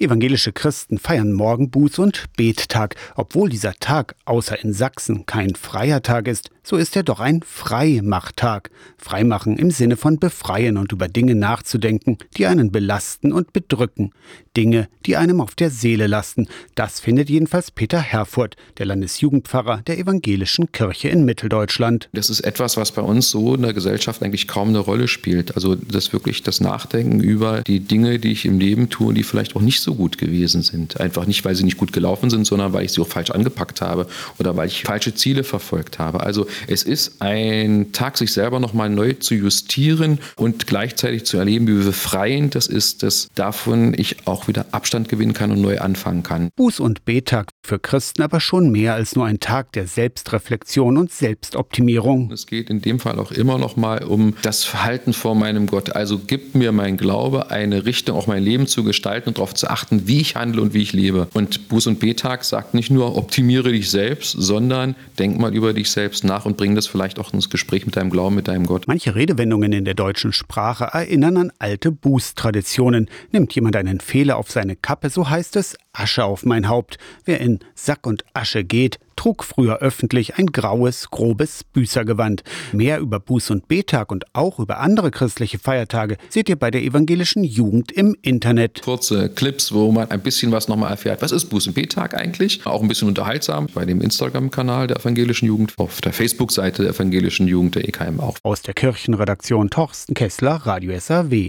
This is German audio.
Evangelische Christen feiern morgen Buß- und Bettag. Obwohl dieser Tag außer in Sachsen kein freier Tag ist, so ist er doch ein Freimachtag. Freimachen im Sinne von befreien und über Dinge nachzudenken, die einen belasten und bedrücken. Dinge, die einem auf der Seele lasten. Das findet jedenfalls Peter Herfurth, der Landesjugendpfarrer der Evangelischen Kirche in Mitteldeutschland. Das ist etwas, was bei uns so in der Gesellschaft eigentlich kaum eine Rolle spielt. Also das wirklich das Nachdenken über die Dinge, die ich im Leben tue, die vielleicht auch nicht so gut gewesen sind. Einfach nicht, weil sie nicht gut gelaufen sind, sondern weil ich sie auch falsch angepackt habe oder weil ich falsche Ziele verfolgt habe. Also es ist ein Tag, sich selber nochmal neu zu justieren und gleichzeitig zu erleben, wie befreiend das ist, dass davon ich auch wieder Abstand gewinnen kann und neu anfangen kann. Buß- und Betag für Christen aber schon mehr als nur ein Tag der Selbstreflexion und Selbstoptimierung. Es geht in dem Fall auch immer noch mal um das Verhalten vor meinem Gott. Also gibt mir mein Glaube eine Richtung, auch mein Leben zu gestalten und darauf zu achten, wie ich handle und wie ich lebe. Und Buß- und Betag sagt nicht nur, optimiere dich selbst, sondern denk mal über dich selbst nach und bring das vielleicht auch ins Gespräch mit deinem Glauben, mit deinem Gott. Manche Redewendungen in der deutschen Sprache erinnern an alte Bußtraditionen. Nimmt jemand einen Fehler auf seine Kappe, so heißt es Asche auf mein Haupt. Wer in Sack und Asche geht, trug früher öffentlich ein graues, grobes Büßergewand. Mehr über Buß- und Betag und auch über andere christliche Feiertage seht ihr bei der evangelischen Jugend im Internet. Kurze Clips, wo man ein bisschen was nochmal erfährt. Was ist Buß- und Betag eigentlich? Auch ein bisschen unterhaltsam bei dem Instagram-Kanal der evangelischen Jugend, auf der Facebook-Seite der evangelischen Jugend der EKM auch. Aus der Kirchenredaktion Torsten Kessler, Radio SAW.